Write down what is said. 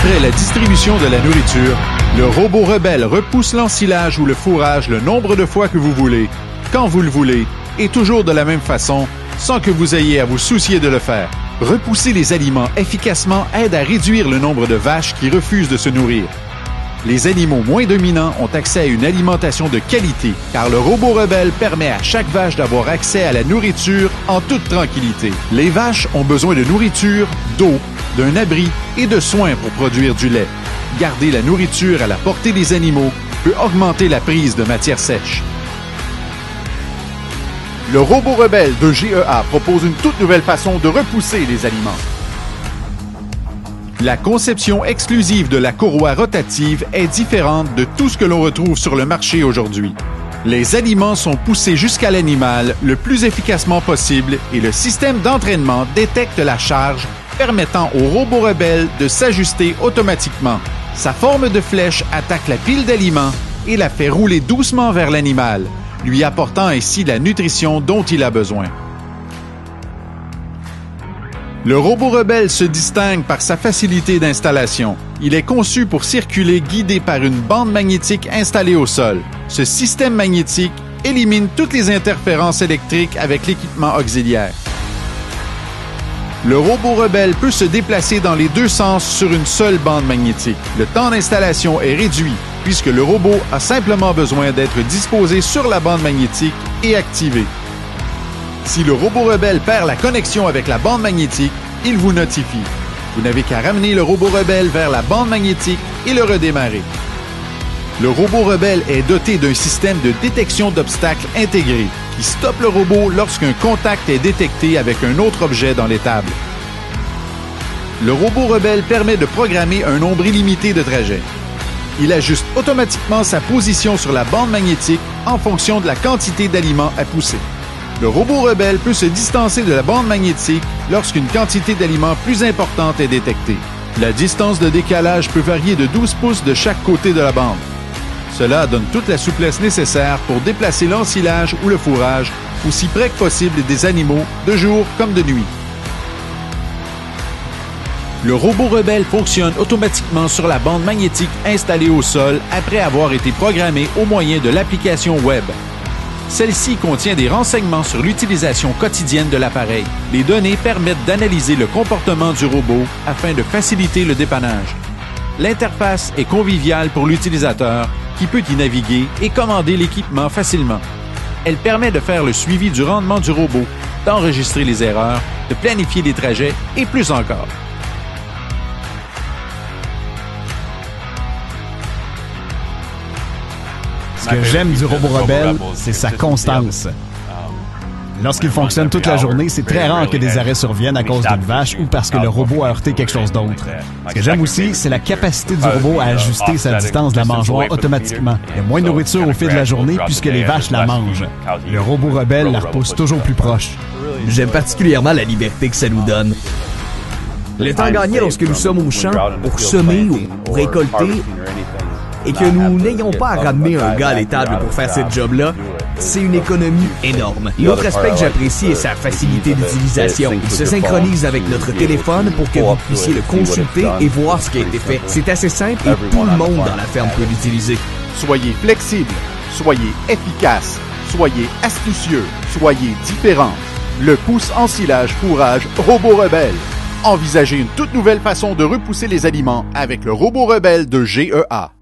fait la distribution de la nourriture, le robot rebelle repousse l'ensilage ou le fourrage le nombre de fois que vous voulez, quand vous le voulez, et toujours de la même façon, sans que vous ayez à vous soucier de le faire. Repousser les aliments efficacement aide à réduire le nombre de vaches qui refusent de se nourrir. Les animaux moins dominants ont accès à une alimentation de qualité, car le robot rebelle permet à chaque vache d'avoir accès à la nourriture en toute tranquillité. Les vaches ont besoin de nourriture, d'eau, d'un abri et de soins pour produire du lait. Garder la nourriture à la portée des animaux peut augmenter la prise de matière sèche. Le robot rebelle de GEA propose une toute nouvelle façon de repousser les aliments. La conception exclusive de la courroie rotative est différente de tout ce que l'on retrouve sur le marché aujourd'hui. Les aliments sont poussés jusqu'à l'animal le plus efficacement possible et le système d'entraînement détecte la charge permettant au robot rebelle de s'ajuster automatiquement. Sa forme de flèche attaque la pile d'aliments et la fait rouler doucement vers l'animal, lui apportant ainsi la nutrition dont il a besoin. Le robot rebelle se distingue par sa facilité d'installation. Il est conçu pour circuler guidé par une bande magnétique installée au sol. Ce système magnétique élimine toutes les interférences électriques avec l'équipement auxiliaire. Le robot rebelle peut se déplacer dans les deux sens sur une seule bande magnétique. Le temps d'installation est réduit puisque le robot a simplement besoin d'être disposé sur la bande magnétique et activé. Si le robot rebelle perd la connexion avec la bande magnétique, il vous notifie. Vous n'avez qu'à ramener le robot rebelle vers la bande magnétique et le redémarrer. Le robot rebelle est doté d'un système de détection d'obstacles intégré qui stoppe le robot lorsqu'un contact est détecté avec un autre objet dans l'étable. Le robot rebelle permet de programmer un nombre illimité de trajets. Il ajuste automatiquement sa position sur la bande magnétique en fonction de la quantité d'aliments à pousser. Le robot rebelle peut se distancer de la bande magnétique lorsqu'une quantité d'aliments plus importante est détectée. La distance de décalage peut varier de 12 pouces de chaque côté de la bande. Cela donne toute la souplesse nécessaire pour déplacer l'ensilage ou le fourrage aussi près que possible des animaux, de jour comme de nuit. Le robot rebelle fonctionne automatiquement sur la bande magnétique installée au sol après avoir été programmé au moyen de l'application web. Celle-ci contient des renseignements sur l'utilisation quotidienne de l'appareil. Les données permettent d'analyser le comportement du robot afin de faciliter le dépannage. L'interface est conviviale pour l'utilisateur qui peut y naviguer et commander l'équipement facilement. Elle permet de faire le suivi du rendement du robot, d'enregistrer les erreurs, de planifier les trajets et plus encore. Ce que j'aime du robot rebelle, c'est sa constance. Lorsqu'il fonctionne toute la journée, c'est très rare que des arrêts surviennent à cause d'une vache ou parce que le robot a heurté quelque chose d'autre. Ce que j'aime aussi, c'est la capacité du robot à ajuster sa distance de la mangeoire automatiquement. Il y a moins de nourriture au fil de la journée puisque les vaches la mangent. Le robot rebelle la repousse toujours plus proche. J'aime particulièrement la liberté que ça nous donne. Le temps gagné lorsque nous sommes au champ pour semer ou récolter et que nous n'ayons pas à ramener un gars à l'étable pour faire cette job-là, c'est une économie énorme. L'autre aspect que j'apprécie est sa facilité d'utilisation. Il se synchronise avec notre téléphone pour que vous puissiez le consulter et voir ce qui a été fait. C'est assez simple et tout le monde dans la ferme peut l'utiliser. Soyez flexible, soyez efficace, soyez astucieux, soyez différent. Le pouce ensilage fourrage Robot Rebelle. Envisagez une toute nouvelle façon de repousser les aliments avec le Robot Rebelle de GEA.